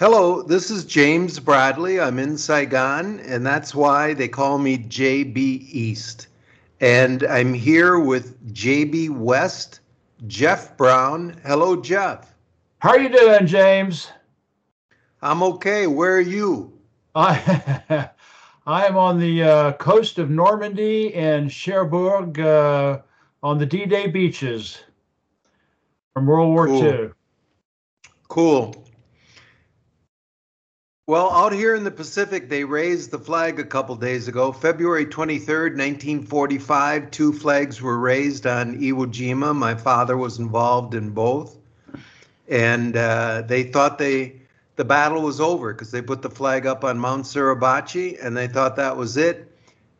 Hello, this is James Bradley. I'm in Saigon, and that's why they call me JB East. And I'm here with JB West, Jeff Brown. Hello, Jeff. How are you doing, James? I'm okay. Where are you? I I am on the uh, coast of Normandy and Cherbourg uh, on the D-Day beaches from World War Cool. II. Cool. Well, out here in the Pacific, they raised the flag a couple days ago. February 23rd, 1945, two flags were raised on Iwo Jima. My father was involved in both. And uh, they thought they the battle was over because they put the flag up on Mount Suribachi and they thought that was it.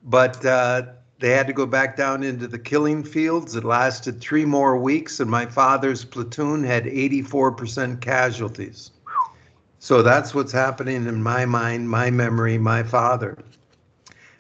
But uh, they had to go back down into the killing fields. It lasted three more weeks, and my father's platoon had 84% casualties. So that's what's happening in my mind, my memory, my father.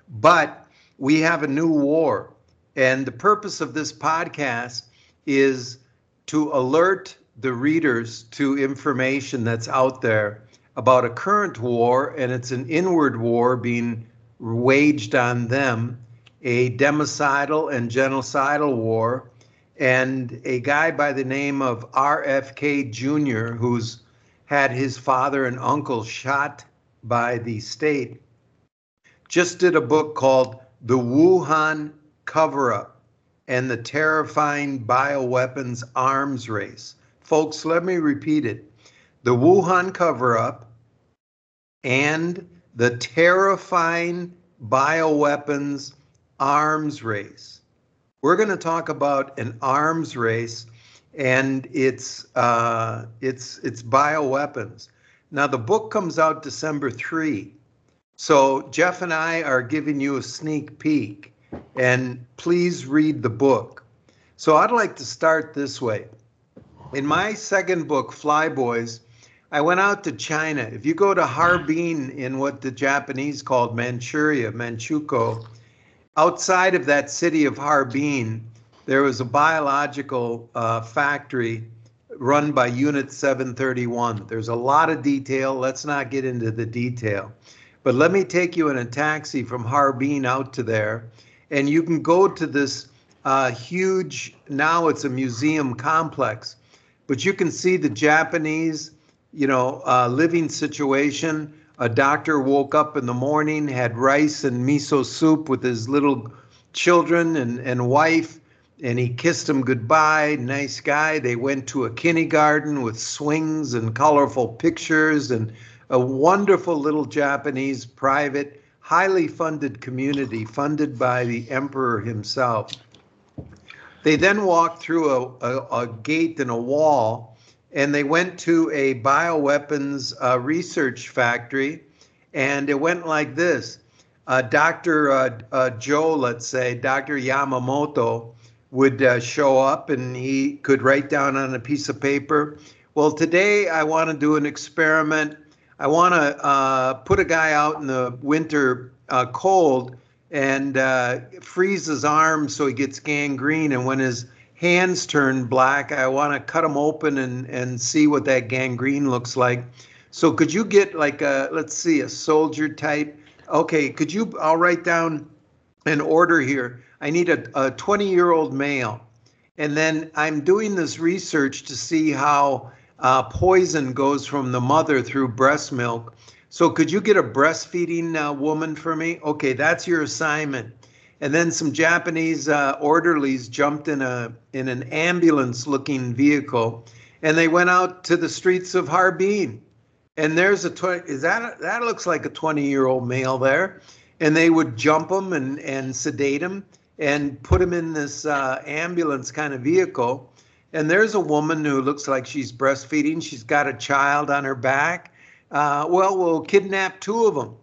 But we have a new war. And the purpose of this podcast is to alert the readers to information that's out there about a current war, and it's an inward war being waged on them, a democidal and genocidal war. And a guy by the name of RFK Jr., who's had his father and uncle shot by the state, just did a book called The Wuhan Cover Up and the Terrifying Bioweapons Arms Race. Folks, let me repeat it The Wuhan Cover Up and the Terrifying Bioweapons Arms Race. We're going to talk about an arms race and its uh, its its bioweapons. Now the book comes out December three, so Jeff and I are giving you a sneak peek, and please read the book. So I'd like to start this way. In my second book, Flyboys, I went out to China. If you go to Harbin in what the Japanese called Manchuria, Manchukuo, outside of that city of Harbin, there was a biological uh, factory run by Unit 731. There's a lot of detail. Let's not get into the detail. But let me take you in a taxi from Harbin out to there, and you can go to this uh, huge, now it's a museum complex, but you can see the Japanese, you know, uh, living situation. A doctor woke up in the morning, had rice and miso soup with his little children and, and wife and he kissed him goodbye. Nice guy. They went to a kindergarten with swings and colorful pictures and a wonderful little Japanese private, highly funded community funded by the emperor himself. They then walked through a, a, a gate and a wall and they went to a bioweapons uh, research factory and it went like this. Uh, Dr. Uh, uh, Joe, let's say, Dr. Yamamoto, would uh, show up and he could write down on a piece of paper, well, today I want to do an experiment. I want to uh, put a guy out in the winter uh, cold and uh, freeze his arms so he gets gangrene. And when his hands turn black, I want to cut him open and, and see what that gangrene looks like. So could you get like a, let's see, a soldier type? Okay, could you, I'll write down an order here. I need a a 20 year old male. And then I'm doing this research to see how uh, poison goes from the mother through breast milk. So could you get a breastfeeding uh, woman for me? Okay, that's your assignment. And then some Japanese uh, orderlies jumped in a in an ambulance-looking vehicle, and they went out to the streets of Harbin. And there's a 20, is that a, that looks like a 20-year-old male there, and they would jump him and and sedate him and put him in this uh, ambulance kind of vehicle. And there's a woman who looks like she's breastfeeding. She's got a child on her back. Uh, well, we'll kidnap two of them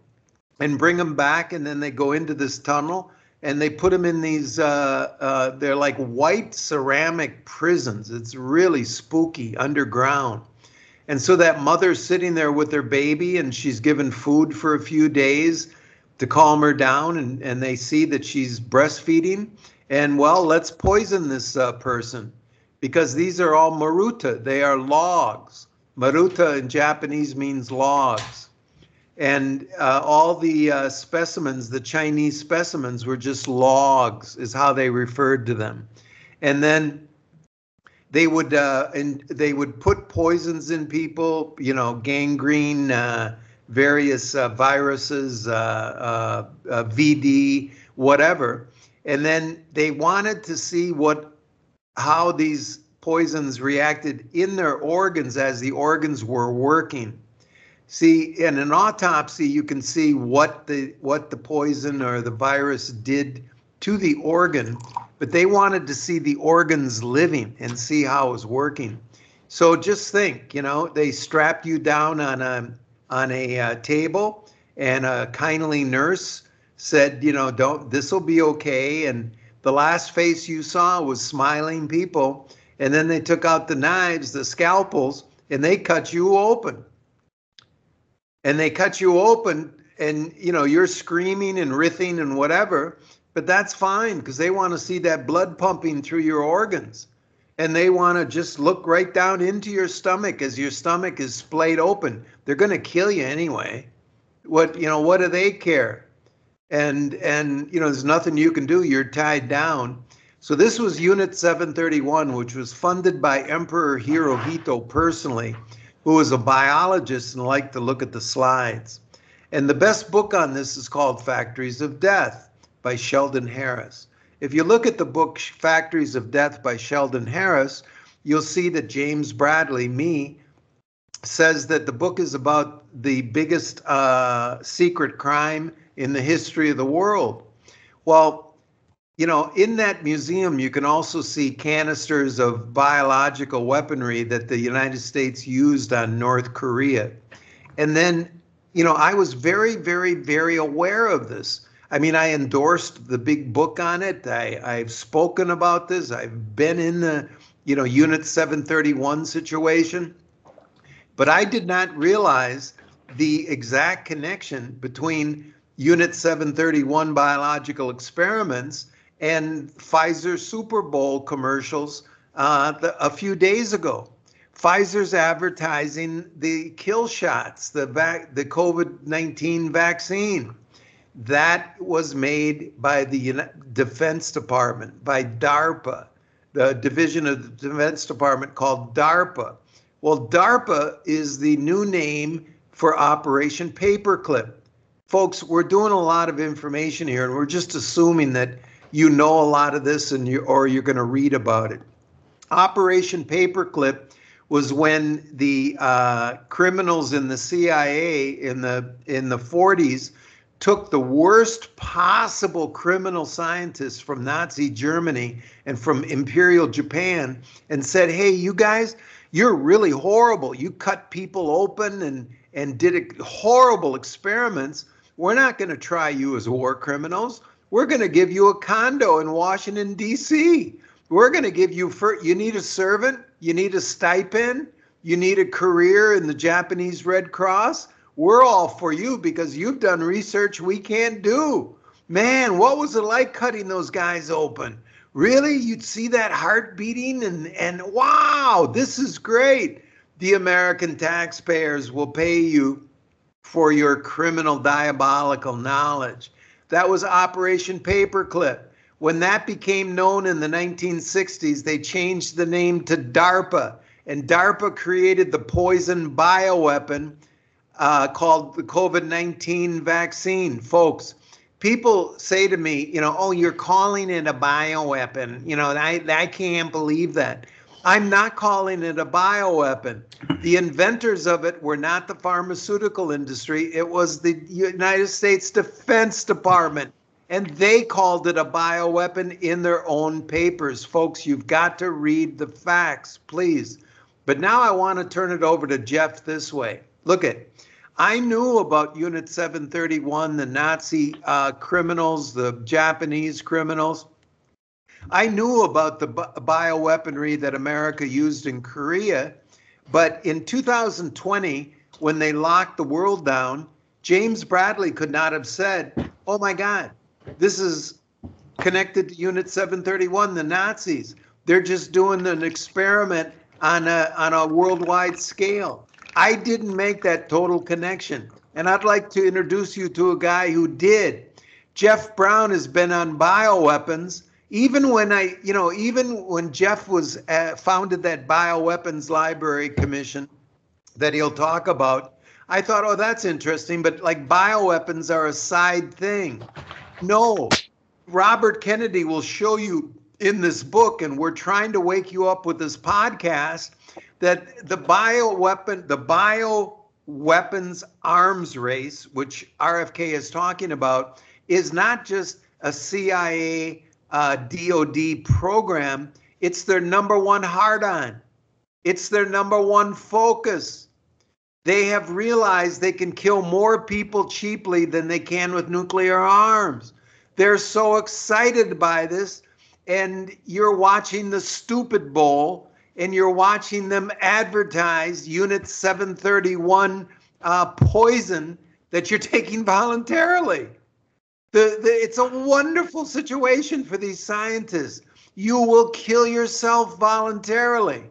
and bring them back, and then they go into this tunnel and they put them in these. Uh, uh, they're like white ceramic prisons. It's really spooky underground. And so that mother's sitting there with their baby, and she's given food for a few days to calm her down, and, and they see that she's breastfeeding. And well, let's poison this uh, person because these are all maruta. They are logs. Maruta in Japanese means logs. And uh, all the uh, specimens, the Chinese specimens, were just logs, is how they referred to them. And then they would uh, and they would put poisons in people, you know, gangrene, uh, various uh, viruses, uh, VD, whatever. And then they wanted to see what how these poisons reacted in their organs as the organs were working. See, in an autopsy, you can see what the what the poison or the virus did to the organ, but they wanted to see the organs living and see how it was working. So just think, you know, they strapped you down on a on a uh, table, and a kindly nurse said, you know, don't this will be okay, and the last face you saw was smiling people. And then they took out the knives, the scalpels, and they cut you open. And they cut you open, and you know, you're screaming and writhing and whatever, but that's fine because they want to see that blood pumping through your organs. And they want to just look right down into your stomach as your stomach is splayed open. They're going to kill you anyway. What, you know, what do they care? and and you know there's nothing you can do you're tied down so this was unit 731 which was funded by emperor hirohito personally who was a biologist and liked to look at the slides and the best book on this is called factories of death by sheldon harris if you look at the book factories of death by sheldon harris you'll see that james bradley me says that the book is about the biggest uh, secret crime in the history of the world. Well, you know, in that museum, you can also see canisters of biological weaponry that the United States used on North Korea. And then, you know, I was very, very, very aware of this. I mean, I endorsed the big book on it. I, I've spoken about this. I've been in the, you know, Unit 731 situation. But I did not realize the exact connection between Unit 731 biological experiments and Pfizer Super Bowl commercials uh, the, a few days ago. Pfizer's advertising the kill shots, the the COVID 19 vaccine. That was made by the Defense Department, by DARPA, the division of the Defense Department called DARPA. Well, DARPA is the new name for Operation Paperclip folks, we're doing a lot of information here, and we're just assuming that you know a lot of this, and you or you're going to read about it. Operation Paperclip was when the uh, criminals in the CIA in the in the 40s took the worst possible criminal scientists from Nazi Germany and from Imperial Japan and said, "Hey, you guys, you're really horrible. You cut people open and and did horrible experiments." We're not going to try you as war criminals. We're going to give you a condo in Washington, D.C. We're going to give you, for, you need a servant, you need a stipend, you need a career in the Japanese Red Cross. We're all for you because you've done research we can't do. Man, what was it like cutting those guys open? Really? You'd see that heart beating and, and wow, this is great. The American taxpayers will pay you for your criminal diabolical knowledge. That was Operation Paperclip. When that became known in the 1960s, they changed the name to DARPA, and DARPA created the poison bioweapon uh, called the COVID 19 vaccine. Folks, people say to me, you know, oh, you're calling it a bioweapon. You know, I, I can't believe that. I'm not calling it a bioweapon. The inventors of it were not the pharmaceutical industry, it was the United States Defense Department. And they called it a bioweapon in their own papers. Folks, you've got to read the facts, please. But now I want to turn it over to Jeff this way. Look at I knew about Unit 731, the Nazi uh, criminals, the Japanese criminals. I knew about the bioweaponry that America used in Korea, but in 2020, when they locked the world down, James Bradley could not have said, Oh my God, this is connected to Unit 731, the Nazis. They're just doing an experiment on a, on a worldwide scale. I didn't make that total connection. And I'd like to introduce you to a guy who did. Jeff Brown has been on bioweapons. Even when I, you know, even when Jeff was uh, founded that Bioweapons Library Commission that he'll talk about, I thought, oh, that's interesting. But like bioweapons are a side thing. No, Robert Kennedy will show you in this book, and we're trying to wake you up with this podcast that the bioweapon, the bioweapons arms race, which RFK is talking about, is not just a CIA uh, DOD program. It's their number one hard on. It's their number one focus. They have realized they can kill more people cheaply than they can with nuclear arms. They're so excited by this. And you're watching the stupid bowl and you're watching them advertise Unit 731 uh, poison that you're taking voluntarily. The, the, it's a wonderful situation for these scientists. You will kill yourself voluntarily.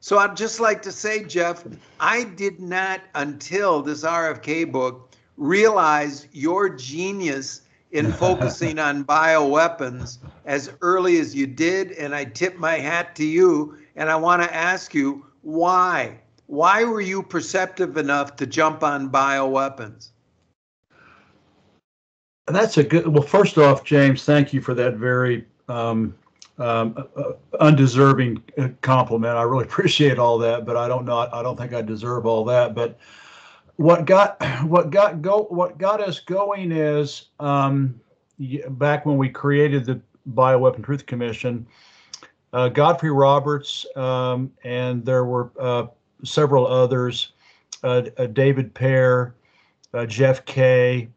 So I'd just like to say, Jeff, I did not, until this RFK book, realize your genius in focusing on bioweapons as early as you did. And I tip my hat to you and I want to ask you why? Why were you perceptive enough to jump on bioweapons? That's a good. Well, first off, James, thank you for that very um, um, uh, undeserving uh, compliment. I really appreciate all that, but I don't know. I don't think I deserve all that. But what got what got go what got us going is um, back when we created the Bioweapon Truth Commission uh, Godfrey Roberts, um, and there were uh, several others, uh, uh David Pear, uh, Jeff Kay,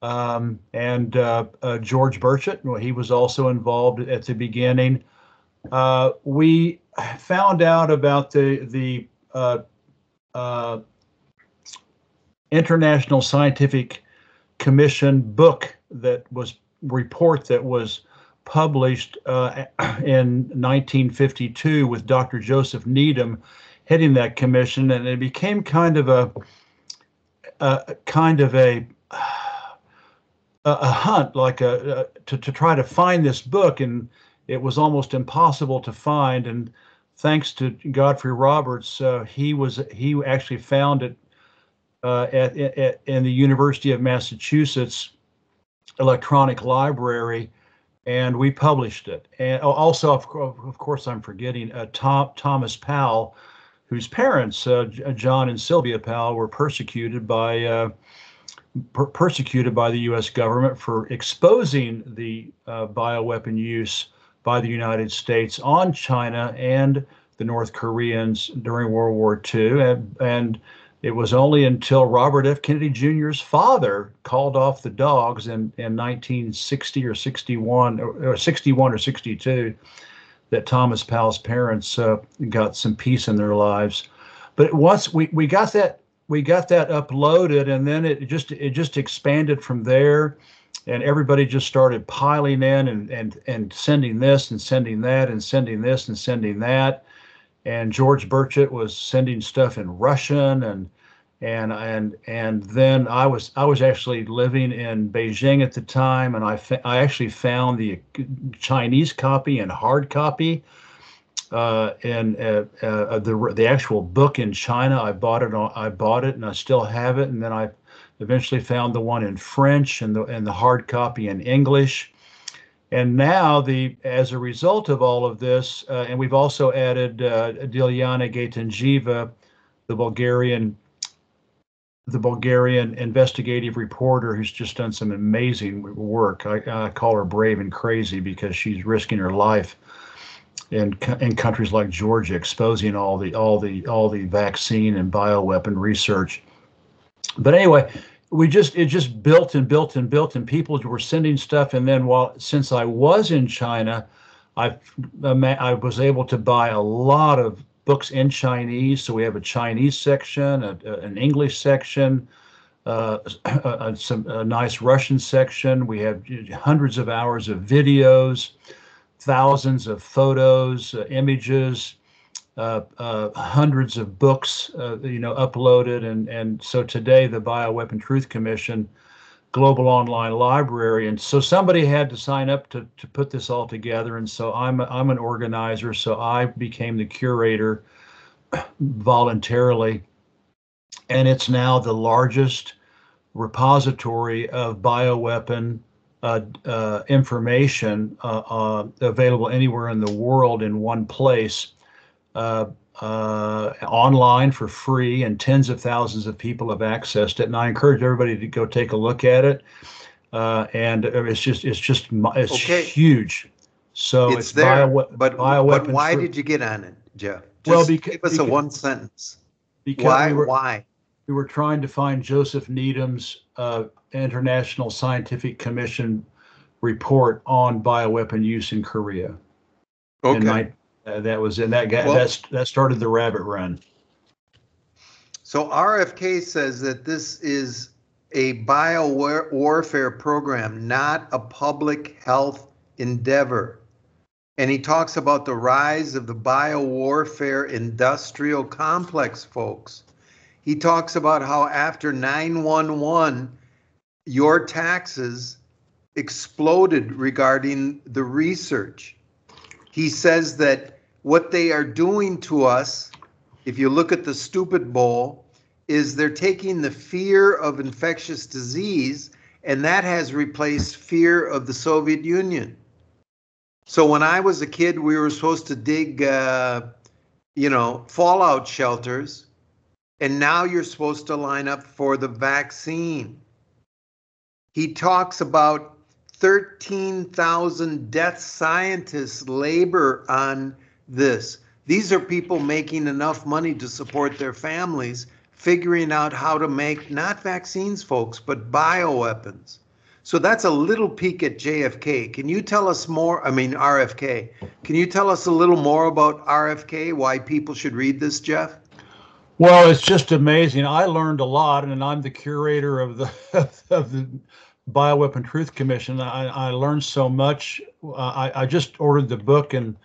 um, and uh, George Burchett. Well, he was also involved at the beginning. we found out about the the International Scientific Commission book that was report that was published uh, in 1952 with Dr. Joseph Needham heading that commission, and it became kind of a, a kind of a a hunt, like a, a to to try to find this book, and it was almost impossible to find. And thanks to Godfrey Roberts, uh, he was he actually found it uh, at, at, in the University of Massachusetts electronic library and we published it. And also, of, of course, I'm forgetting uh, Tom, Thomas Powell, whose parents, uh, John and Sylvia Powell, were persecuted by uh, per- persecuted by the U.S. government for exposing the uh, bioweapon use by the United States on China and the North Koreans during World War II, and, and it was only until Robert F. Kennedy Jr.'s father called off the dogs in, in 1960 or 61 or, or 61 or 62 that Thomas Powell's parents uh, got some peace in their lives. But once we, we got that we got that uploaded, and then it just it just expanded from there, and everybody just started piling in and and and sending this and sending that and sending this and sending that and George Burchett was sending stuff in Russian and and and and then I was I was actually living in Beijing at the time, and I fa- I actually found the Chinese copy and hard copy, uh, and uh, uh, the the actual book in China. I bought it on, I bought it, and I still have it. And then I eventually found the one in French and the and the hard copy in English. And now, the as a result of all of this, uh, and we've also added uh, Dilyana the Bulgarian, the Bulgarian investigative reporter who's just done some amazing work. I, I call her brave and crazy because she's risking her life in in countries like Georgia, exposing all the all the all the vaccine and bioweapon research. But anyway, we just it just built and built and built and people were sending stuff. And then while since i was in china i i was able to buy a lot of books in chinese. So we have a chinese section a, a, an english section uh, a, some, a nice russian section. We have hundreds of hours of videos thousands of photos uh, images uh, uh, hundreds of books, uh, you know, uploaded, and and so today the Bioweapon Truth Commission global online library, and so somebody had to sign up to to put this all together, and so I'm I'm an organizer, so I became the curator voluntarily, and it's now the largest repository of bioweapon uh, uh, information uh, uh available anywhere in the world in one place uh, uh, online for free, and tens of thousands of people have accessed it. And I encourage everybody to go take a look at it. and it's just it's just it's okay. huge. So it's, it's there, bio, but, but why did you get on it, Jeff? Just well, because, give us because, a one sentence. Because why? We were, why? We were trying to find Joseph Needham's uh, International Scientific Commission report on bioweapon use in Korea. Okay. Uh, that was in that well, that's that started the rabbit run. So RFK says that this is a bio warfare program, not a public health endeavor. And he talks about the rise of the bio warfare industrial complex, folks. He talks about how after 911, your taxes exploded regarding the research. He says that what they are doing to us, if you look at the stupid bowl, is they're taking the fear of infectious disease and that has replaced fear of the Soviet Union. So when I was a kid, we were supposed to dig, uh, you know, fallout shelters, and now you're supposed to line up for the vaccine he talks about 13,000 death scientists labor on this. These are people making enough money to support their families, figuring out how to make not vaccines, folks, but bioweapons. So that's a little peek at JFK. Can you tell us more? I mean, RFK. Can you tell us a little more about RFK, why people should read this, Jeff? Well, it's just amazing. I learned a lot, and I'm the curator of the of the Bioweapon Truth Commission. I, I learned so much. Uh, I, I just ordered the book, and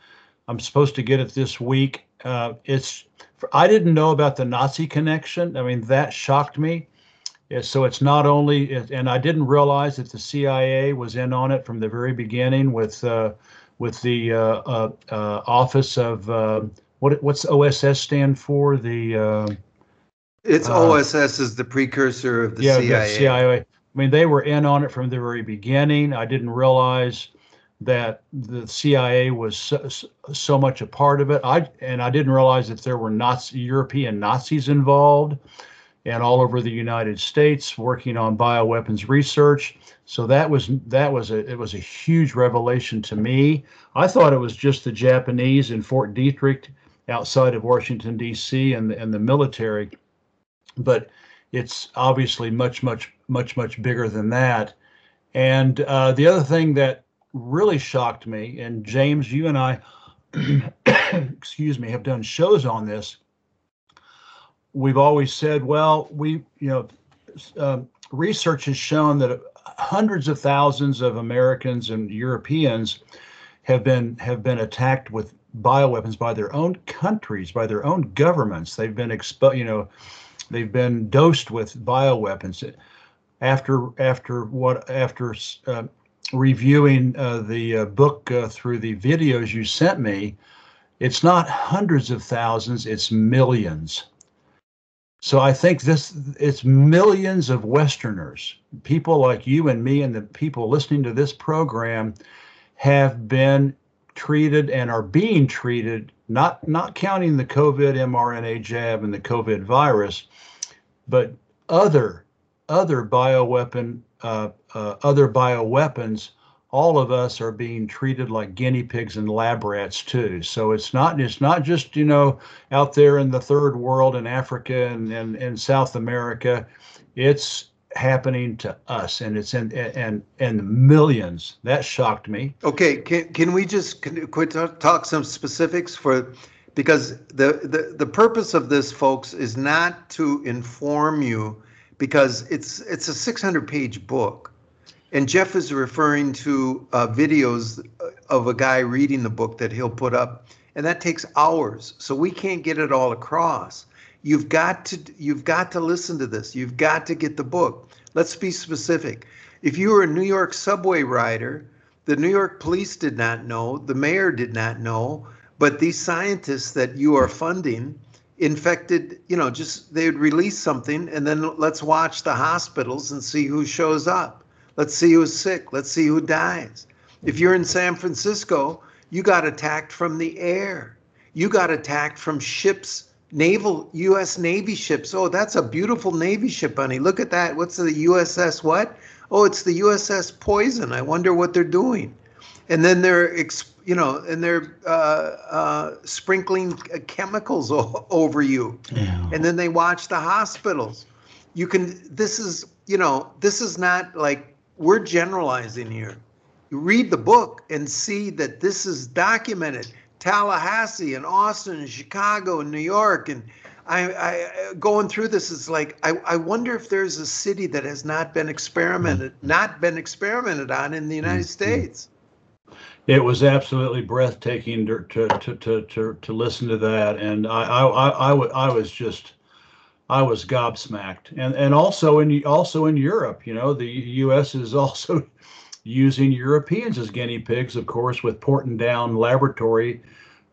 I'm supposed to get it this week. Uh, it's I didn't know about the Nazi connection. I mean, that shocked me. So it's not only, and I didn't realize that the CIA was in on it from the very beginning with uh, with the uh, uh, uh Office of what what's OSS stand for? The uh, it's uh, OSS is the precursor of the yeah, CIA. The CIA. I mean, they were in on it from the very beginning. I didn't realize that the CIA was so, so, much a part of it. I and I didn't realize that there were Nazi European Nazis involved and all over the United States working on bioweapons research. So that was that was a it was a huge revelation to me. I thought it was just the Japanese in Fort Detrick outside of Washington D.C. and and the military, but it's obviously much much much much bigger than that. And uh, the other thing that really shocked me, and James, you and I, excuse me, have done shows on this. We've always said, well, we you know. Uh, research has shown that hundreds of thousands of Americans and Europeans have been have been attacked with bioweapons by their own countries, by their own governments. They've been exposed, you know, they've been dosed with bioweapons. After after what after uh, reviewing uh, the uh, book uh, through the videos you sent me, it's not hundreds of thousands; it's millions. So I think this it's millions of Westerners, people like you and me, and the people listening to this program, have been treated and are being treated, not not counting the COVID mRNA jab and the COVID virus, but other other bioweapon uh, uh, other bioweapons. All of us are being treated like guinea pigs and lab rats too. So it's not it's not just you know out there in the third world in Africa and and, and South America. It's happening to us and it's in and and millions that shocked me okay can can we just can, quit talk some specifics for because the, the the purpose of this folks is not to inform you because it's it's a 600 page book and jeff is referring to uh, videos of a guy reading the book that he'll put up and that takes hours. So we can't get it all across. You've got to you've got to listen to this. You've got to get the book. Let's be specific. If you were a New York subway rider, the New York police did not know, the mayor did not know, but these scientists that you are funding infected, you know, just they'd release something and then let's watch the hospitals and see who shows up. Let's see who's sick. Let's see who dies. If you're in San Francisco, you got attacked from the air. You got attacked from ships, naval U.S. Navy ships. Oh, that's a beautiful Navy ship, honey. Look at that. What's the USS what? Oh, it's the USS Poison. I wonder what they're doing. And then they're, you know, and they're uh, uh, sprinkling chemicals o- over you. Yeah. And then they watch the hospitals. You can. This is, you know, this is not like we're generalizing here You read the book and see that this is documented. Tallahassee and Austin and Chicago and New York and I, I going through this is like I, I wonder if there's a city that has not been experimented not been experimented on in the United mm-hmm. States. It was absolutely breathtaking to to to to, to, to listen to that, and I I, I, I, I was just I was gobsmacked, and and also in also in Europe, you know, the U.S. is also using Europeans as guinea pigs, of course, with Porton Down Laboratory,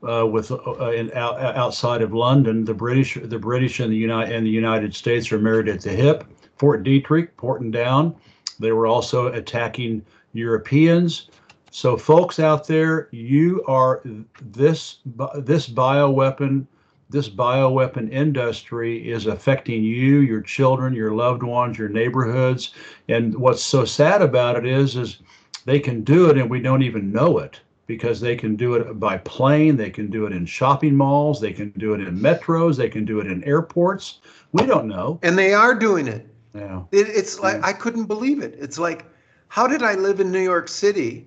uh, with uh, in, out, outside of London. The British, the British and the United and the United States are married at the hip. Fort Detrick, Porton Down. They were also attacking Europeans. So, folks out there, you are this this bioweapon this bioweapon industry is affecting you, your children, your loved ones, your neighborhoods. And what's so sad about it is, is they can do it and we don't even know it because they can do it by plane, they can do it in shopping malls, they can do it in metros, they can do it in airports. We don't know. And they are doing it. Yeah. It, it's like yeah. I couldn't believe it. It's like, how did I live in New York City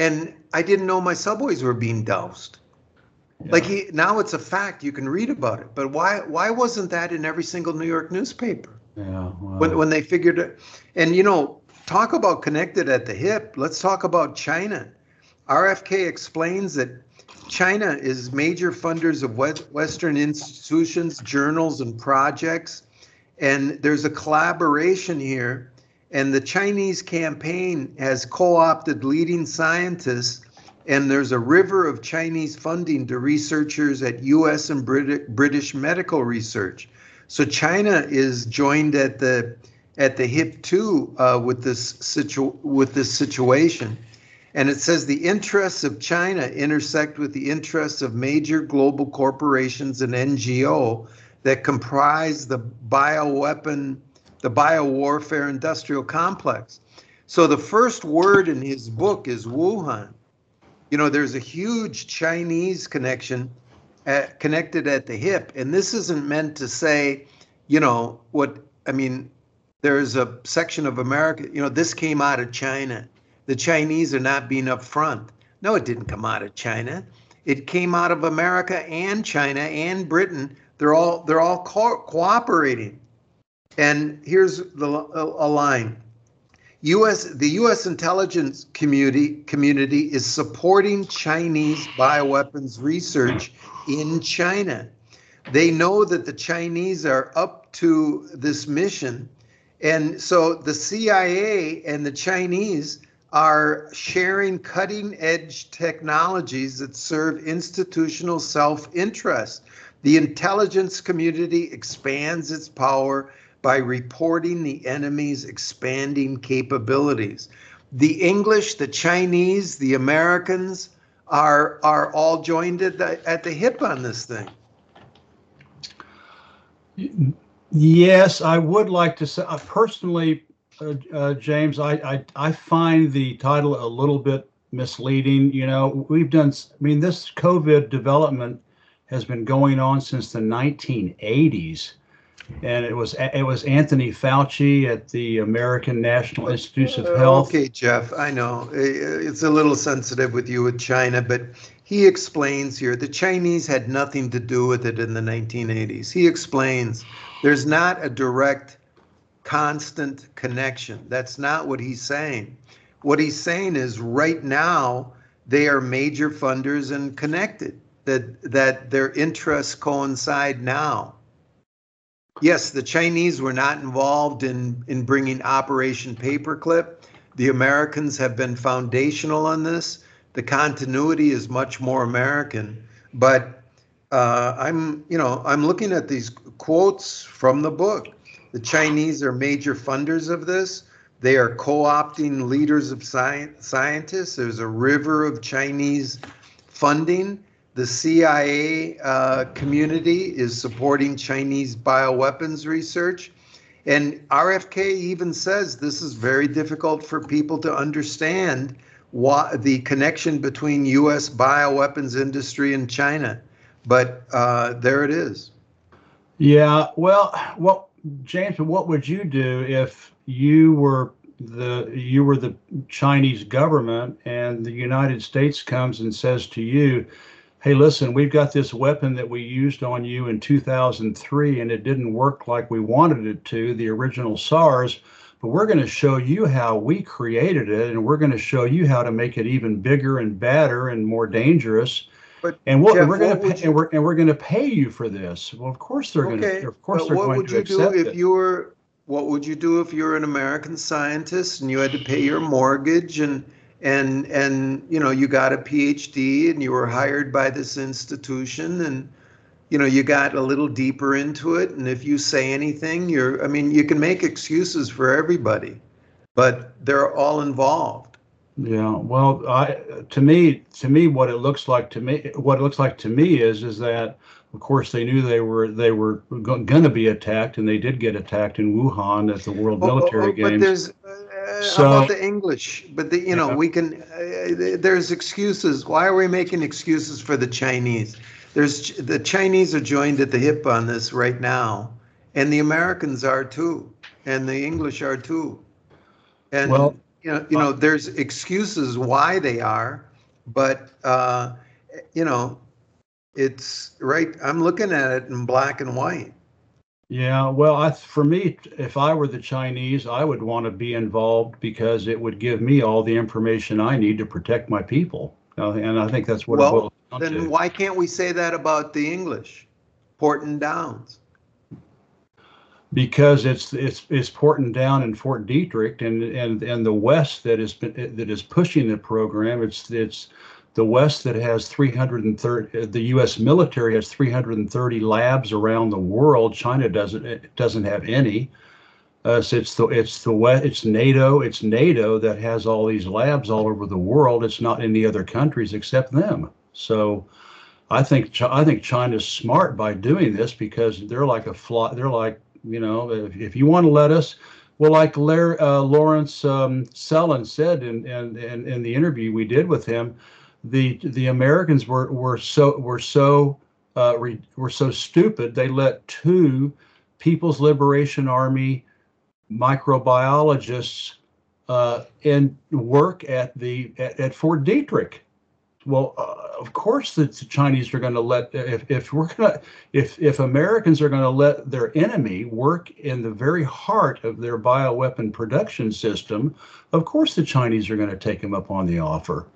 and I didn't know my subways were being doused? Like he, now it's a fact. You can read about it. But why why wasn't that in every single New York newspaper? Yeah. When when they figured it, and you know, talk about connected at the hip. Let's talk about China. RFK explains that China is major funders of Western institutions, journals, and projects, and there's a collaboration here. And the Chinese campaign has co-opted leading scientists and there's a river of Chinese funding to researchers at US and Brit- British medical research. So China is joined at the at the hip too uh, with this situ- with this situation. And it says the interests of China intersect with the interests of major global corporations and NGO that comprise the bioweapon, the biowarfare industrial complex. So the first word in his book is Wuhan you know, there's a huge Chinese connection at, connected at the hip. And this isn't meant to say, you know, what I mean, there's a section of America, you know, this came out of China. The Chinese are not being upfront. No, it didn't come out of China. It came out of America and China and Britain. They're all they're all co- cooperating. And here's the a, a line. US, the U.S. intelligence community community is supporting Chinese bioweapons research in China. They know that the Chinese are up to this mission, and so the CIA and the Chinese are sharing cutting edge technologies that serve institutional self interest. The intelligence community expands its power by reporting the enemy's expanding capabilities. The English, the Chinese, the Americans are are all joined at the at the hip on this thing. Yes, I would like to say uh, personally, uh, uh, James. I, I I find the title a little bit misleading. You know, we've done. I mean, this COVID development has been going on since the 1980s and it was it was Anthony Fauci at the American National Institutes of Health. Okay, Jeff, I know uh, it's a little sensitive with you with China, but he explains here the Chinese had nothing to do with it in the 1980s. He explains there's not a direct, constant connection. That's not what he's saying. What he's saying is right now they are major funders and connected that that their interests coincide now. Yes, the Chinese were not involved in in bringing Operation Paperclip. The Americans have been foundational on this. The continuity is much more American, but uh, I'm you know I'm looking at these quotes from the book. The Chinese are major funders of this. They are co-opting leaders of science, scientists. There's a river of Chinese funding. The CIA uh, community is supporting Chinese bioweapons research. And RFK even says this is very difficult for people to understand why, the connection between U.S. bioweapons industry and China. But uh, there it is. Yeah, well, what James, what would you do if you were the you were the Chinese government and the United States comes and says to you, "Hey, listen, we've got this weapon that we used on you in 2003 and it didn't work like we wanted it to, the original SARS." But we're going to show you how we created it, and we're going to show you how to make it even bigger and badder and more dangerous. But and what, Jeff, we're going to pay, and we're and we're going to pay you for this. Well, of course they're okay, going to. Of course they're going to accept it. What would you do if you were what would you do if you're an American scientist and you had to pay your mortgage and and and you know you got a PhD and you were hired by this institution and you know you got a little deeper into it and if you say anything you're I mean you can make excuses for everybody but they're all involved. Yeah, well, I to me to me what it looks like to me what it looks like to me is is that of course, they knew they were they were going to be attacked, and they did get attacked in Wuhan at the World Military oh, oh, oh Games. But there's uh, so, about the English, but the, you know yeah. we can. Uh, there's excuses. Why are we making excuses for the Chinese? There's the Chinese are joined at the hip on this right now, and the Americans are too, and the English are too. And well, you know, you know, there's excuses why they are, but uh, you know, it's right. I'm looking at it in black and white. Yeah, well, I, for me, if I were the Chinese, I would want to be involved because it would give me all the information I need to protect my people. Uh, and I think that's what. Well, then to. why can't we say that about the English, Porton Downs? Because it's it's it's Porton Down and Fort Detrick and and and the West that is that is pushing the program. It's it's the West that has 330, the U.S. military has 330 labs around the world. China doesn't it doesn't have any. Uh, so it's the it's the West, it's NATO it's NATO that has all these labs all over the world. It's not any other countries except them. So I think I think China's smart by doing this because they're like a fly. They're like you know if, if you want to let us. Well, like Larry, uh, Lawrence um, said in, in, in, in the interview we did with him, the the Americans were were so were so uh, re, were so stupid they let two People's Liberation Army microbiologists uh, and work at the at, at Fort Detrick. Well, uh, of course the, the Chinese are going to let if, if we're to if if Americans are going to let their enemy work in the very heart of their bioweapon production system, of course the Chinese are going to take them up on the offer.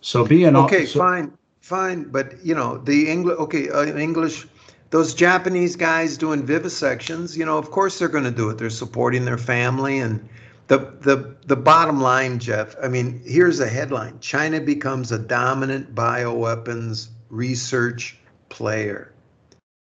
So be an okay, fine, fine, but you know the English. Okay, uh, English. Those Japanese guys doing vivisections, you know, of course they're going to do it. They're supporting their family, and the the the bottom line, Jeff. I mean, here's a headline: China becomes a dominant bioweapons research player.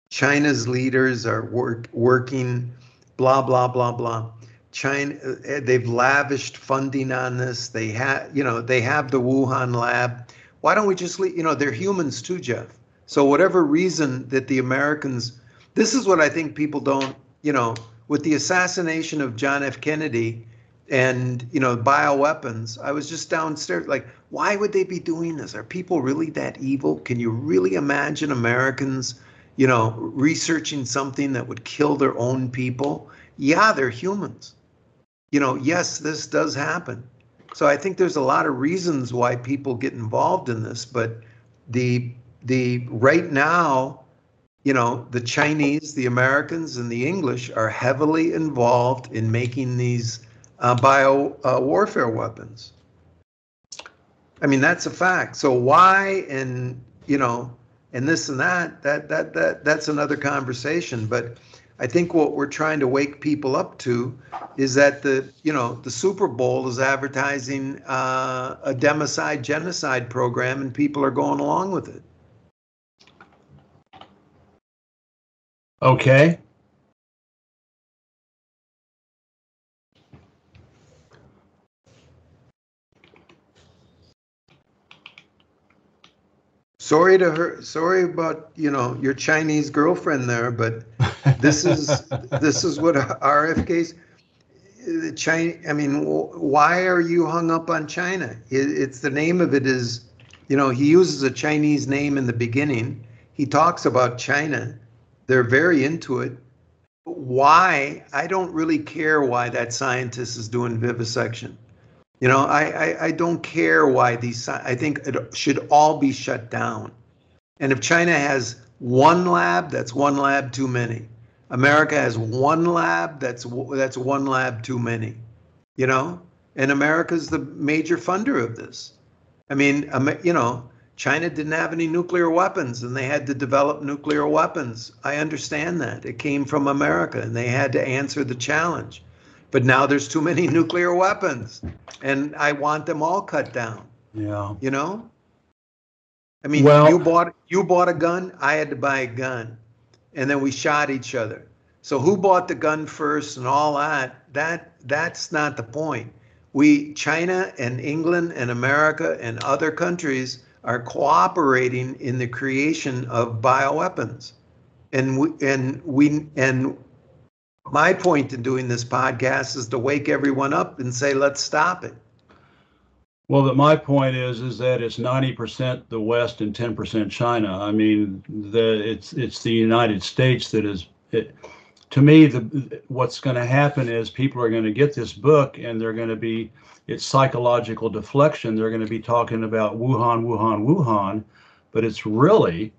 China's leaders are work, working, blah blah blah blah. China, uh, they've lavished funding on this. They have, you know, they have the Wuhan lab. Why don't we just, leave, you know, they're humans too, Jeff. So whatever reason that the Americans, this is what I think people don't, you know, with the assassination of John F. Kennedy and you know bioweapons. I was just downstairs, like, why would they be doing this? Are people really that evil? Can you really imagine Americans, you know, researching something that would kill their own people? Yeah, they're humans you know, yes, this does happen. So I think there's a lot of reasons why people get involved in this, but the the right now, you know, the Chinese, the Americans, and the English are heavily involved in making these uh, bio uh, warfare weapons. I mean, that's a fact. So why, and you know, and this and that, that that that that's another conversation. But I think what we're trying to wake people up to is that the you know the Super Bowl is advertising uh, a democide genocide program, and people are going along with it. Okay. Sorry to her. Sorry about you know your Chinese girlfriend there, but this is this is what RFK's China. I mean, why are you hung up on China? It, it's the name of it is, you know, he uses a Chinese name in the beginning. He talks about China. They're very into it. Why? I don't really care why that scientist is doing vivisection. You know, I, I, I don't care why these, I think it should all be shut down. And if China has one lab, that's one lab too many. America has one lab, that's that's one lab too many. You know, and America's the major funder of this. I mean, you know, China didn't have any nuclear weapons and they had to develop nuclear weapons. I understand that. It came from America and they had to answer the challenge. But now there's too many nuclear weapons and I want them all cut down. Yeah. You know? I mean, well, you bought you bought a gun, I had to buy a gun. And then we shot each other. So who bought the gun first and all that? That that's not the point. We China and England and America and other countries are cooperating in the creation of bioweapons. And we and we and my point in doing this podcast is to wake everyone up and say, let's stop it. Well, that my point is is that it's ninety percent the West and ten percent China. I mean, the it's it's the United States that is. It, to me, the what's going to happen is people are going to get this book and they're going to be it's psychological deflection. They're going to be talking about Wuhan, Wuhan, Wuhan, but it's really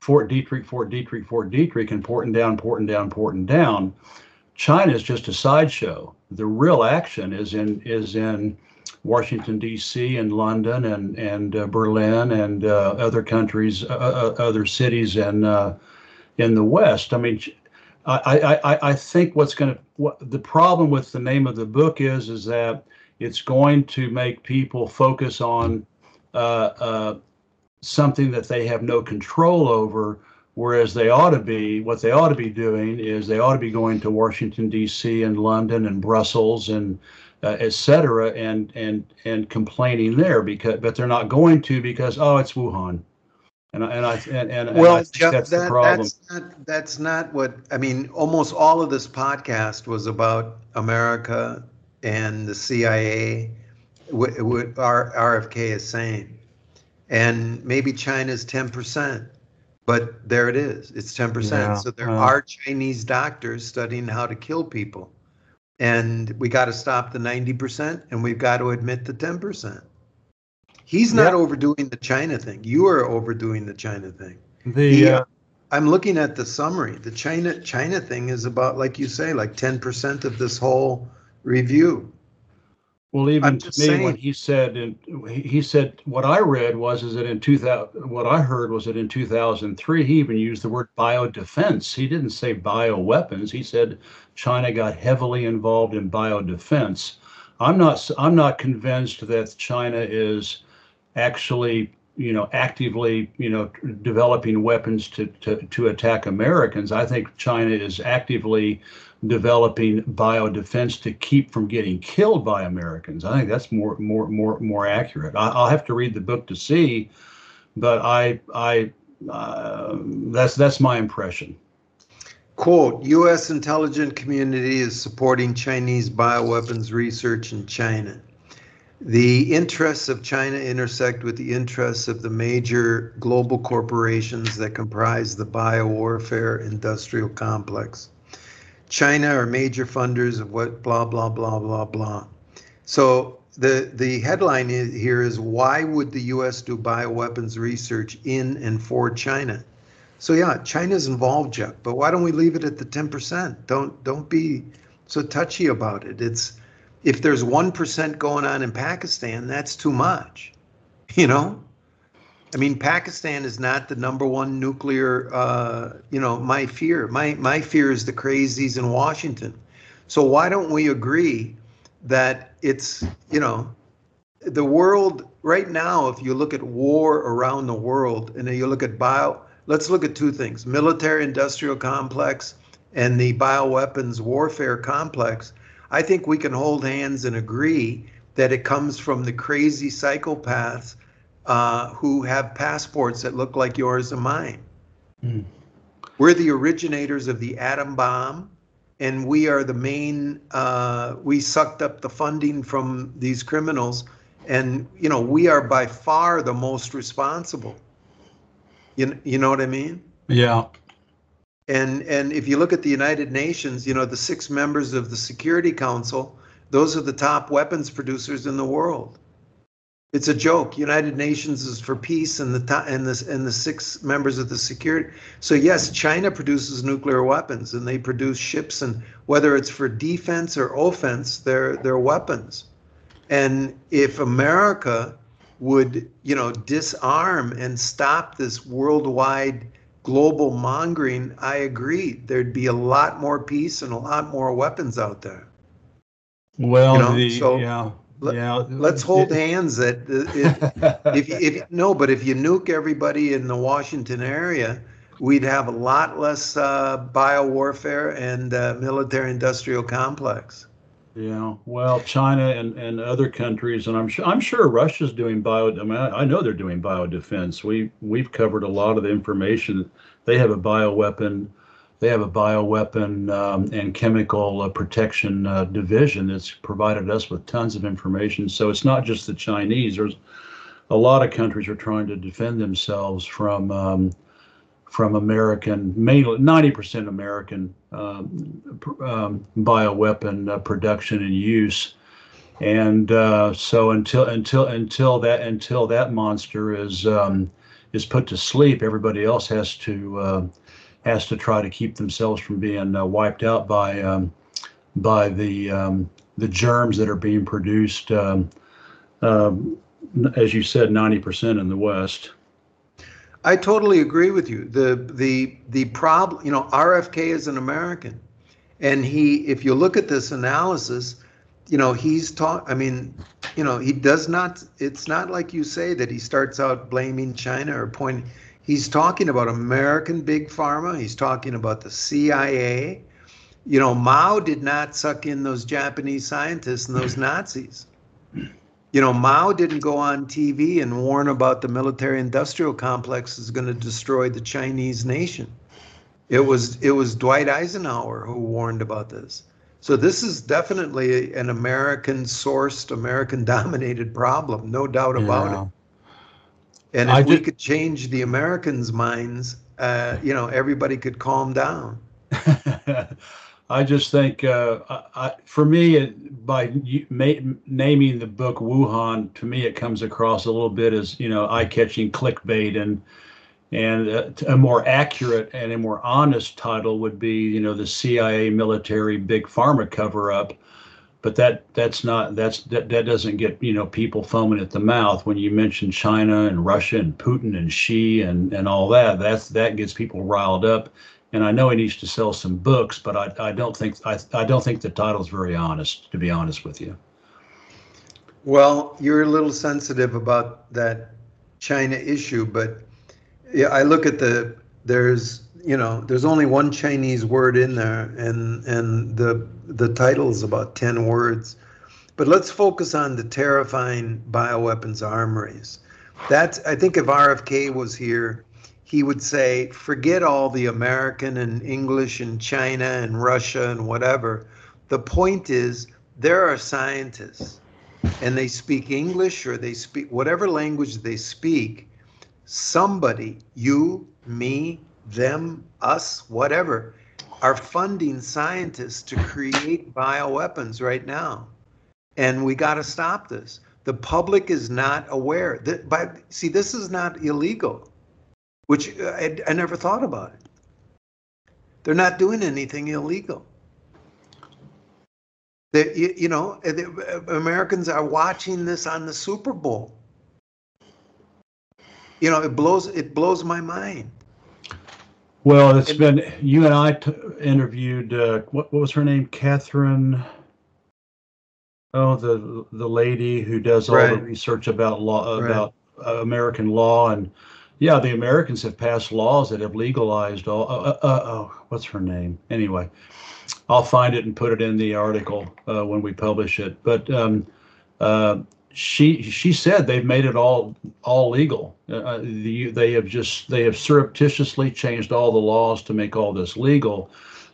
Fort Detrick, Fort Detrick, Fort Detrick, and Porton Down, Porton Down, Porton Down. China is just a sideshow. The real action is in is in Washington D.C. and London and and uh, Berlin and uh, other countries, uh, uh other cities and uh, in the West. I mean, I I, I think what's going to what the problem with the name of the book is is that it's going to make people focus on uh, something that they have no control over whereas they ought to be what they ought to be doing is they ought to be going to washington d.c and london and brussels and uh, et cetera and and and complaining there because but they're not going to because oh it's wuhan and, and I and, and, well, and I that's that, the problem. That's not, that's not what I mean. Almost all of this podcast was about America and the CIA. What, what RFK is saying, and maybe China's 10%, but there it is. It's 10%. Yeah, so there uh, are Chinese doctors studying how to kill people. And we got to stop the 90% and we've got to admit the 10%. He's not overdoing the China thing. You are overdoing the China thing. The he, uh, I'm looking at the summary. The China China thing is about like you say like 10% of this whole review. Well, even to me, saying. when he said, and he said, what I read was, is that in 2000, what I heard was that in 2003, he even used the word biodefense. He didn't say bioweapons. He said China got heavily involved in biodefense. I'm not, I'm not convinced that China is actually, you know, actively, you know, developing weapons to, to, to attack Americans. I think China is actively developing biodefense to keep from getting killed by Americans. I think that's more more more more accurate. I, will have to read the book to see, but I I uh, that's that's my impression. Quote: U.S. intelligence community is supporting Chinese bioweapons research in China. The interests of China intersect with the interests of the major global corporations that comprise the biowarfare industrial complex. China are major funders of what blah blah blah blah blah. So the the headline is, here is why would the U.S. do bioweapons research in and for China? So yeah, China's involved, Jeff. But why don't we leave it at the ten percent? Don't don't be so touchy about it. It's if there's one percent going on in Pakistan, that's too much. You know. I mean, Pakistan is not the number one nuclear. Uh, you know, my fear, my my fear is the crazies in Washington. So why don't we agree that it's you know, the world right now. If you look at war around the world, and you look at bio, let's look at two things: military-industrial complex and the bioweapons warfare complex. I think we can hold hands and agree that it comes from the crazy psychopaths uh, who have passports that look like yours and mine. Mm. We're the originators of the atom bomb, and we are the main. Uh, we sucked up the funding from these criminals, and you know we are by far the most responsible. You you know what I mean? Yeah. And and if you look at the United Nations, you know the six members of the Security Council, those are the top weapons producers in the world it's a joke. United Nations is for peace, and the and the and the six members of the security. So yes, China produces nuclear weapons, and they produce ships, and whether it's for defense or offense, they're they're weapons. And if America would, you know, disarm and stop this worldwide global mongering, I agree. There'd be a lot more peace and a lot more weapons out there. Well, you know? the, so, yeah let, yeah, let's hold hands that uh, if, if, if no, but if you nuke everybody in the Washington area, we'd have a lot less uh, biowarfare and uh, military-industrial complex. Yeah, well, China and, and other countries, and I'm sure I'm sure Russia's doing bio. I mean, I, I know they're doing biodefense. We we've covered a lot of the information. They have a bioweapon they have a bioweapon um, and chemical uh, protection uh, division that's provided us with tons of information. So it's not just the Chinese. There's a lot of countries are trying to defend themselves from um, from American, mainly 90% American um, um, bioweapon uh, production and use. And uh, so until until until that until that monster is um, is put to sleep, everybody else has to uh, has to try to keep themselves from being uh, wiped out by um, by the um, the germs that are being produced, um, um as you said, 90% in the West. I totally agree with you. The the the problem, you know, RFK is an American, and he, if you look at this analysis, you know, he's taught. I mean, you know, he does not. It's not like you say that he starts out blaming China or pointing He's talking about American big pharma. He's talking about the CIA. You know, Mao did not suck in those Japanese scientists and those Nazis. You know, Mao didn't go on TV and warn about the military industrial complex is going to destroy the Chinese nation. It was it was Dwight Eisenhower who warned about this. So this is definitely an American sourced, American dominated problem, no doubt about yeah. it. And if I we could change the Americans' minds, uh, you know, everybody could calm down. I just think, uh, I, for me, by naming the book Wuhan, to me it comes across a little bit as you know eye-catching clickbait, and and uh, a more accurate and a more honest title would be you know the CIA military big pharma cover-up but that that's not that's that, that doesn't get you know people foaming at the mouth when you mention China and Russia and Putin and Xi and and all that. That's that gets people riled up. And I know he needs to sell some books but I, I don't think I, I don't think the title's very honest to be honest with you. Well you're a little sensitive about that China issue but yeah I look at the there's you know, there's only one Chinese word in there, and and the the title is about ten words. But let's focus on the terrifying bioweapons armories. That's I think if RFK was here, he would say, forget all the American and English and China and Russia and whatever. The point is there are scientists and they speak English or they speak whatever language they speak. Somebody, you, me, them, us, whatever, are funding scientists to create bioweapons right now. And we got to stop this. The public is not aware. That, but see, this is not illegal, which uh, I, I never thought about it. They're not doing anything illegal. That you, you know, uh, uh, Americans are watching this on the Super Bowl. you know, it blows it blows my mind. Well, it's and, been you and I t- interviewed uh, what what was her name, Catherine. Oh, the the lady who does all right. the research about law right. about uh, American law and yeah, the Americans have passed laws that have legalized all. Uh, uh, uh, oh, what's her name? Anyway, I'll find it and put it in the article uh, when we publish it. But um, uh, she she said they've made it all all legal. Uh, the, they have just they have surreptitiously changed all the laws to make all this legal,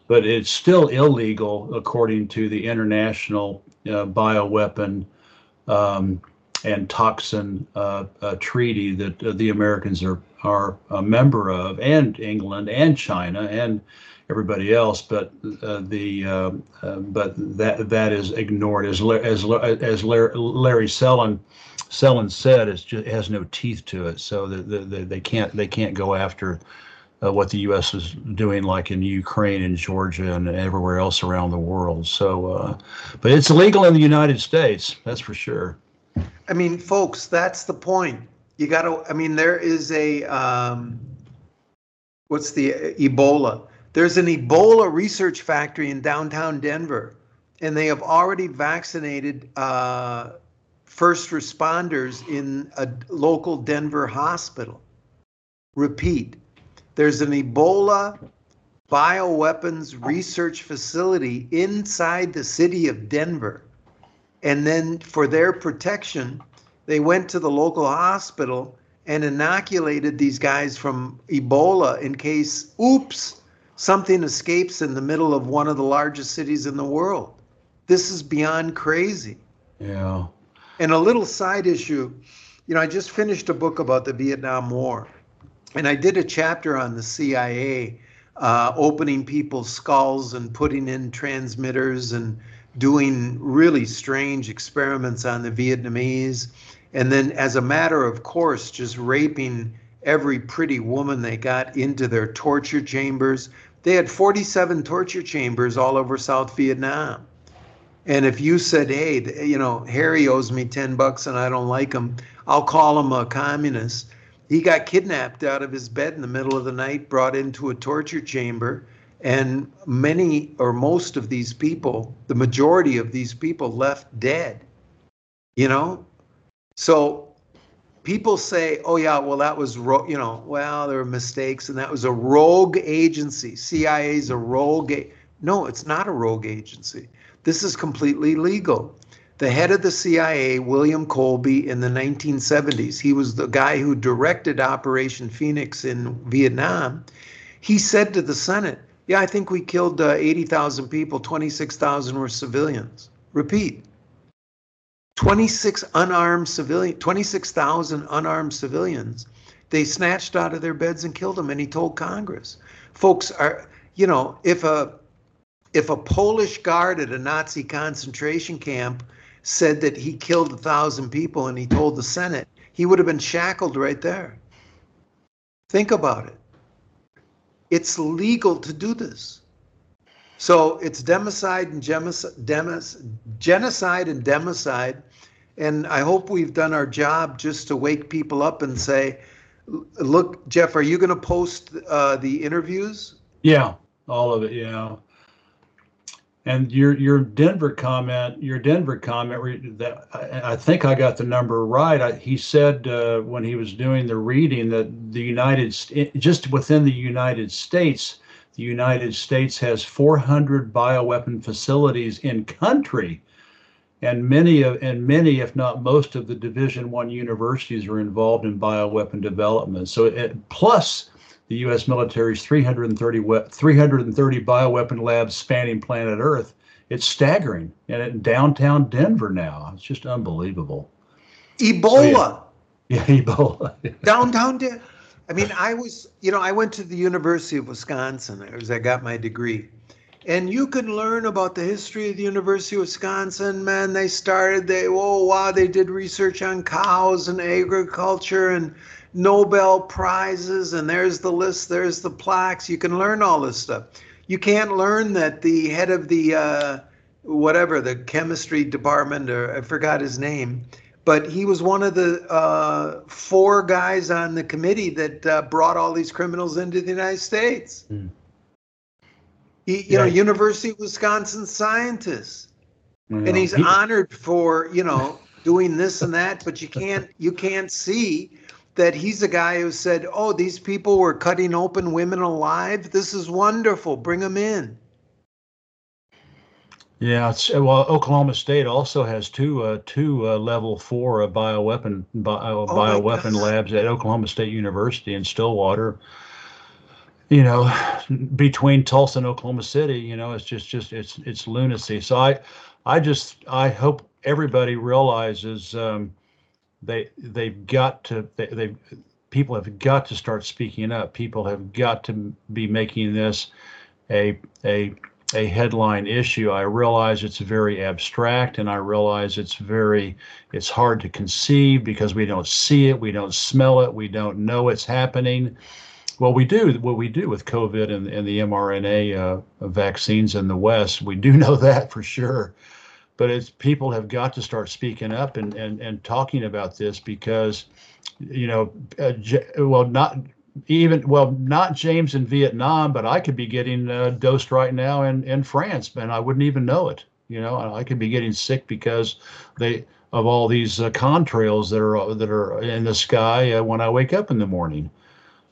but it's still illegal according to the international bioweapon. Um, and toxin uh, uh, treaty that uh, the Americans are are a member of, and England and China and everybody else. But uh, the uh, uh, but that that is ignored as as as Larry, Sellin Sellin said it just has no teeth to it. So the, the, the, they can't they can't go after. what the U.S. is doing, like in Ukraine and Georgia and everywhere else around the world. So, but it's illegal in the United States, that's for sure. I mean, folks, that's the point. You got to, I mean, there is a, um, what's the Ebola? There's an Ebola research factory in downtown Denver, and they have already vaccinated uh, first responders in a local Denver hospital. Repeat, there's an Ebola bioweapons research facility inside the city of Denver and then for their protection, they went to the local hospital and inoculated these guys from Ebola in case, oops, something escapes in the middle of one of the largest cities in the world. This is beyond crazy. Yeah. And a little side issue, you know, I just finished a book about the Vietnam War, and I did a chapter on the CIA uh, opening people's skulls and putting in transmitters and doing really strange experiments on the Vietnamese. And then, as a matter of course, just raping every pretty woman they got into their torture chambers. They had 47 torture chambers all over South Vietnam. And if you said, hey, you know, Harry owes me 10 bucks and I don't like him, I'll call him a communist. He got kidnapped out of his bed in the middle of the night, brought into a torture chamber, and many or most of these people, the majority of these people left dead. You know? So people say, oh, yeah, well, that was, you know, well, there were mistakes and that was a rogue agency. CIA is a rogue. A-. No, it's not a rogue agency. This is completely legal. The head of the CIA, William Colby, in the 1970s, he was the guy who directed Operation Phoenix in Vietnam. He said to the Senate, yeah, I think we killed uh, 80,000 people, 26,000 were civilians. Repeat 26 unarmed civilian, 26,000 unarmed civilians. They snatched out of their beds and killed them, and he told Congress. Folks are, you know, if a if a Polish guard at a Nazi concentration camp said that he killed a thousand people and he told the Senate, he would have been shackled right there. Think about it. It's legal to do this. So it's democide and genocide and democide. And I hope we've done our job just to wake people up and say, look, Jeff, are you going to post uh, the interviews? Yeah, all of it. Yeah. And your your Denver comment, your Denver comment, that I, I think I got the number right. I, he said uh, when he was doing the reading that the United just within the United States, the United States has 400 bioweapon facilities in country, and many of and many, if not most, of the Division One universities are involved in bioweapon development. So it, plus the U.S. military's 330, 330 bioweapon labs spanning planet Earth. It's staggering. And in downtown Denver now, it's just unbelievable. Ebola. So, yeah. yeah, Ebola. downtown Denver. I mean, I was, you know, I went to the University of Wisconsin as I got my degree. And you can learn about the history of the University of Wisconsin. Man, they started, they, oh, wow, they did research on cows and agriculture and Nobel Prizes, and there's the list, there's the plaques. You can learn all this stuff. You can't learn that the head of the uh, whatever the chemistry department, or I forgot his name, but he was one of the uh, four guys on the committee that uh, brought all these criminals into the United States. Mm. He, you yeah. know, University of Wisconsin scientist, yeah. and he's he, honored for you know doing this and that. But you can't you can't see that he's a guy who said, "Oh, these people were cutting open women alive. This is wonderful. Bring them in." Yeah, well, Oklahoma State also has two uh, two uh, level four uh, bioweapon bio, oh bioweapon labs at Oklahoma State University in Stillwater you know, between Tulsa and Oklahoma City, you know, it's just just it's it's lunacy. So I I just I hope everybody realizes um, they they've got to they, they people have got to start speaking up. People have got to be making this a a a headline issue. I realize it's very abstract and I realize it's very it's hard to conceive because we don't see it, we don't smell it, we don't know it's happening. Well, we do what we do with COVID and, and the mRNA uh, vaccines in the West. We do know that for sure. But it's people have got to start speaking up and, and, and talking about this because, you know, uh, well, not even well, not James in Vietnam, but I could be getting uh, dosed right now in in France, and I wouldn't even know it. You know, I could be getting sick because they of all these uh, contrails that are that are in the sky uh, when I wake up in the morning.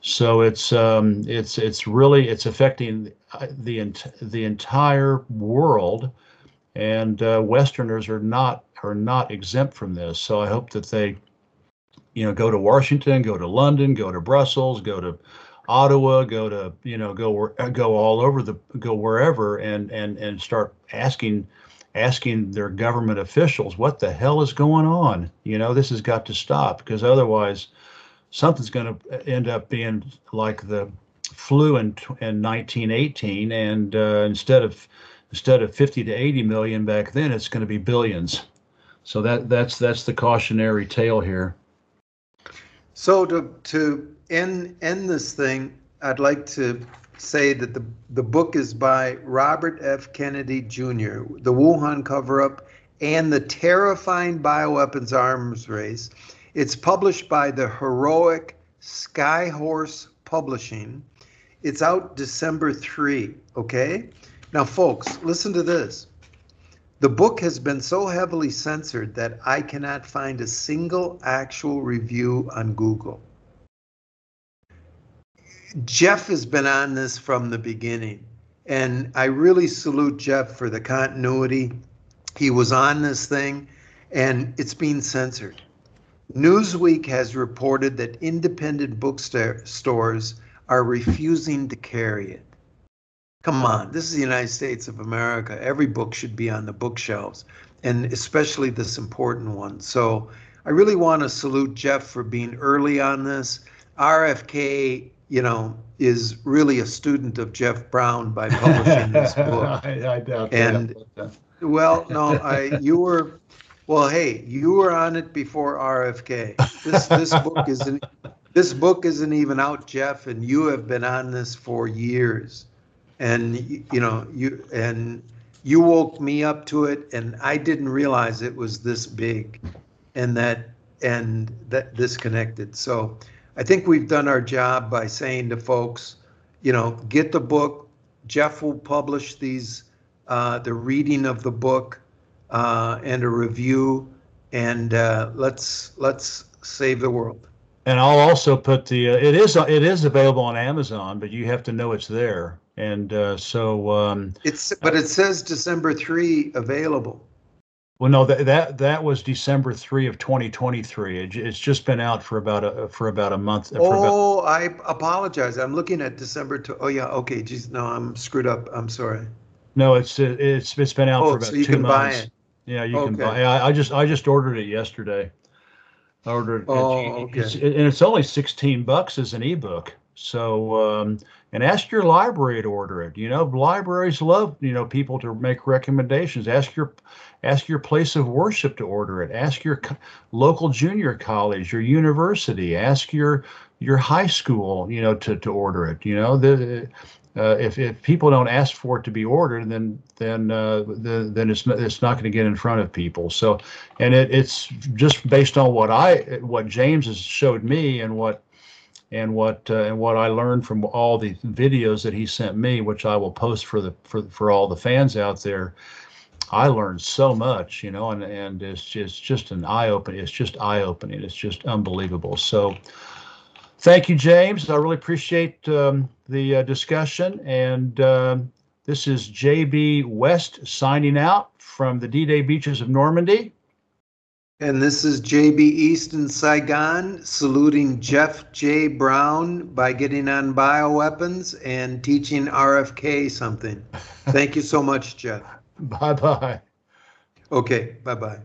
So it's um, it's it's really it's affecting the the entire world, and uh, Westerners are not are not exempt from this. So I hope that they, you know, go to Washington, go to London, go to Brussels, go to Ottawa, go to you know go go all over the go wherever, and and and start asking asking their government officials what the hell is going on. You know, this has got to stop because otherwise something's going to end up being like the flu in, in 1918 and uh, instead of instead of 50 to 80 million back then it's going to be billions so that that's that's the cautionary tale here so to to end end this thing i'd like to say that the the book is by robert f kennedy jr the wuhan cover-up and the terrifying bioweapons arms race it's published by the heroic Skyhorse Publishing. It's out December 3, okay? Now, folks, listen to this. The book has been so heavily censored that I cannot find a single actual review on Google. Jeff has been on this from the beginning, and I really salute Jeff for the continuity. He was on this thing, and it's being censored. Newsweek has reported that independent bookstores are refusing to carry it. Come on, this is the United States of America. Every book should be on the bookshelves, and especially this important one. So I really want to salute Jeff for being early on this. RFK, you know, is really a student of Jeff Brown by publishing this book. I, I doubt and, that. Well, no, I you were well, hey, you were on it before RFK. This this book isn't this book isn't even out, Jeff, and you have been on this for years. And you know, you and you woke me up to it and I didn't realize it was this big and that and that disconnected. So I think we've done our job by saying to folks, you know, get the book. Jeff will publish these uh, the reading of the book uh, and a review, and uh, let's let's save the world. And I'll also put the uh, it is it is available on Amazon, but you have to know it's there. And uh, so um, it's but it says December three available. Well, no, that that that was December three of 2023. It, it's just been out for about a for about a month. Oh, about, I apologize. I'm looking at December. To, oh yeah, okay. Geez, no, I'm screwed up. I'm sorry. No, it's it's it's been out oh, for about so you two can months. Buy it. Yeah, you can buy. I, I just I just ordered it yesterday. I ordered. Oh, okay. It's, and it's only sixteen bucks as an ebook. So, um, and ask your library to order it. You know, libraries love you know people to make recommendations. Ask your ask your place of worship to order it. Ask your co- local junior college, your university. Ask your your high school, you know, to to order it. You know, the uh, if, if people don't ask for it to be ordered, then then uh, the, then it's not, it's not going to get in front of people. So, and it, it's just based on what I what James has showed me and what and what uh, and what I learned from all the videos that he sent me, which I will post for the for for all the fans out there. I learned so much, you know, and and it's just just an eye opening. It's just eye opening. It's just unbelievable. So. Thank you, James. I really appreciate um, the uh, discussion. And um, this is JB West signing out from the D Day beaches of Normandy. And this is JB East in Saigon saluting Jeff J. Brown by getting on bioweapons and teaching RFK something. Thank you so much, Jeff. Bye bye. Okay, bye bye.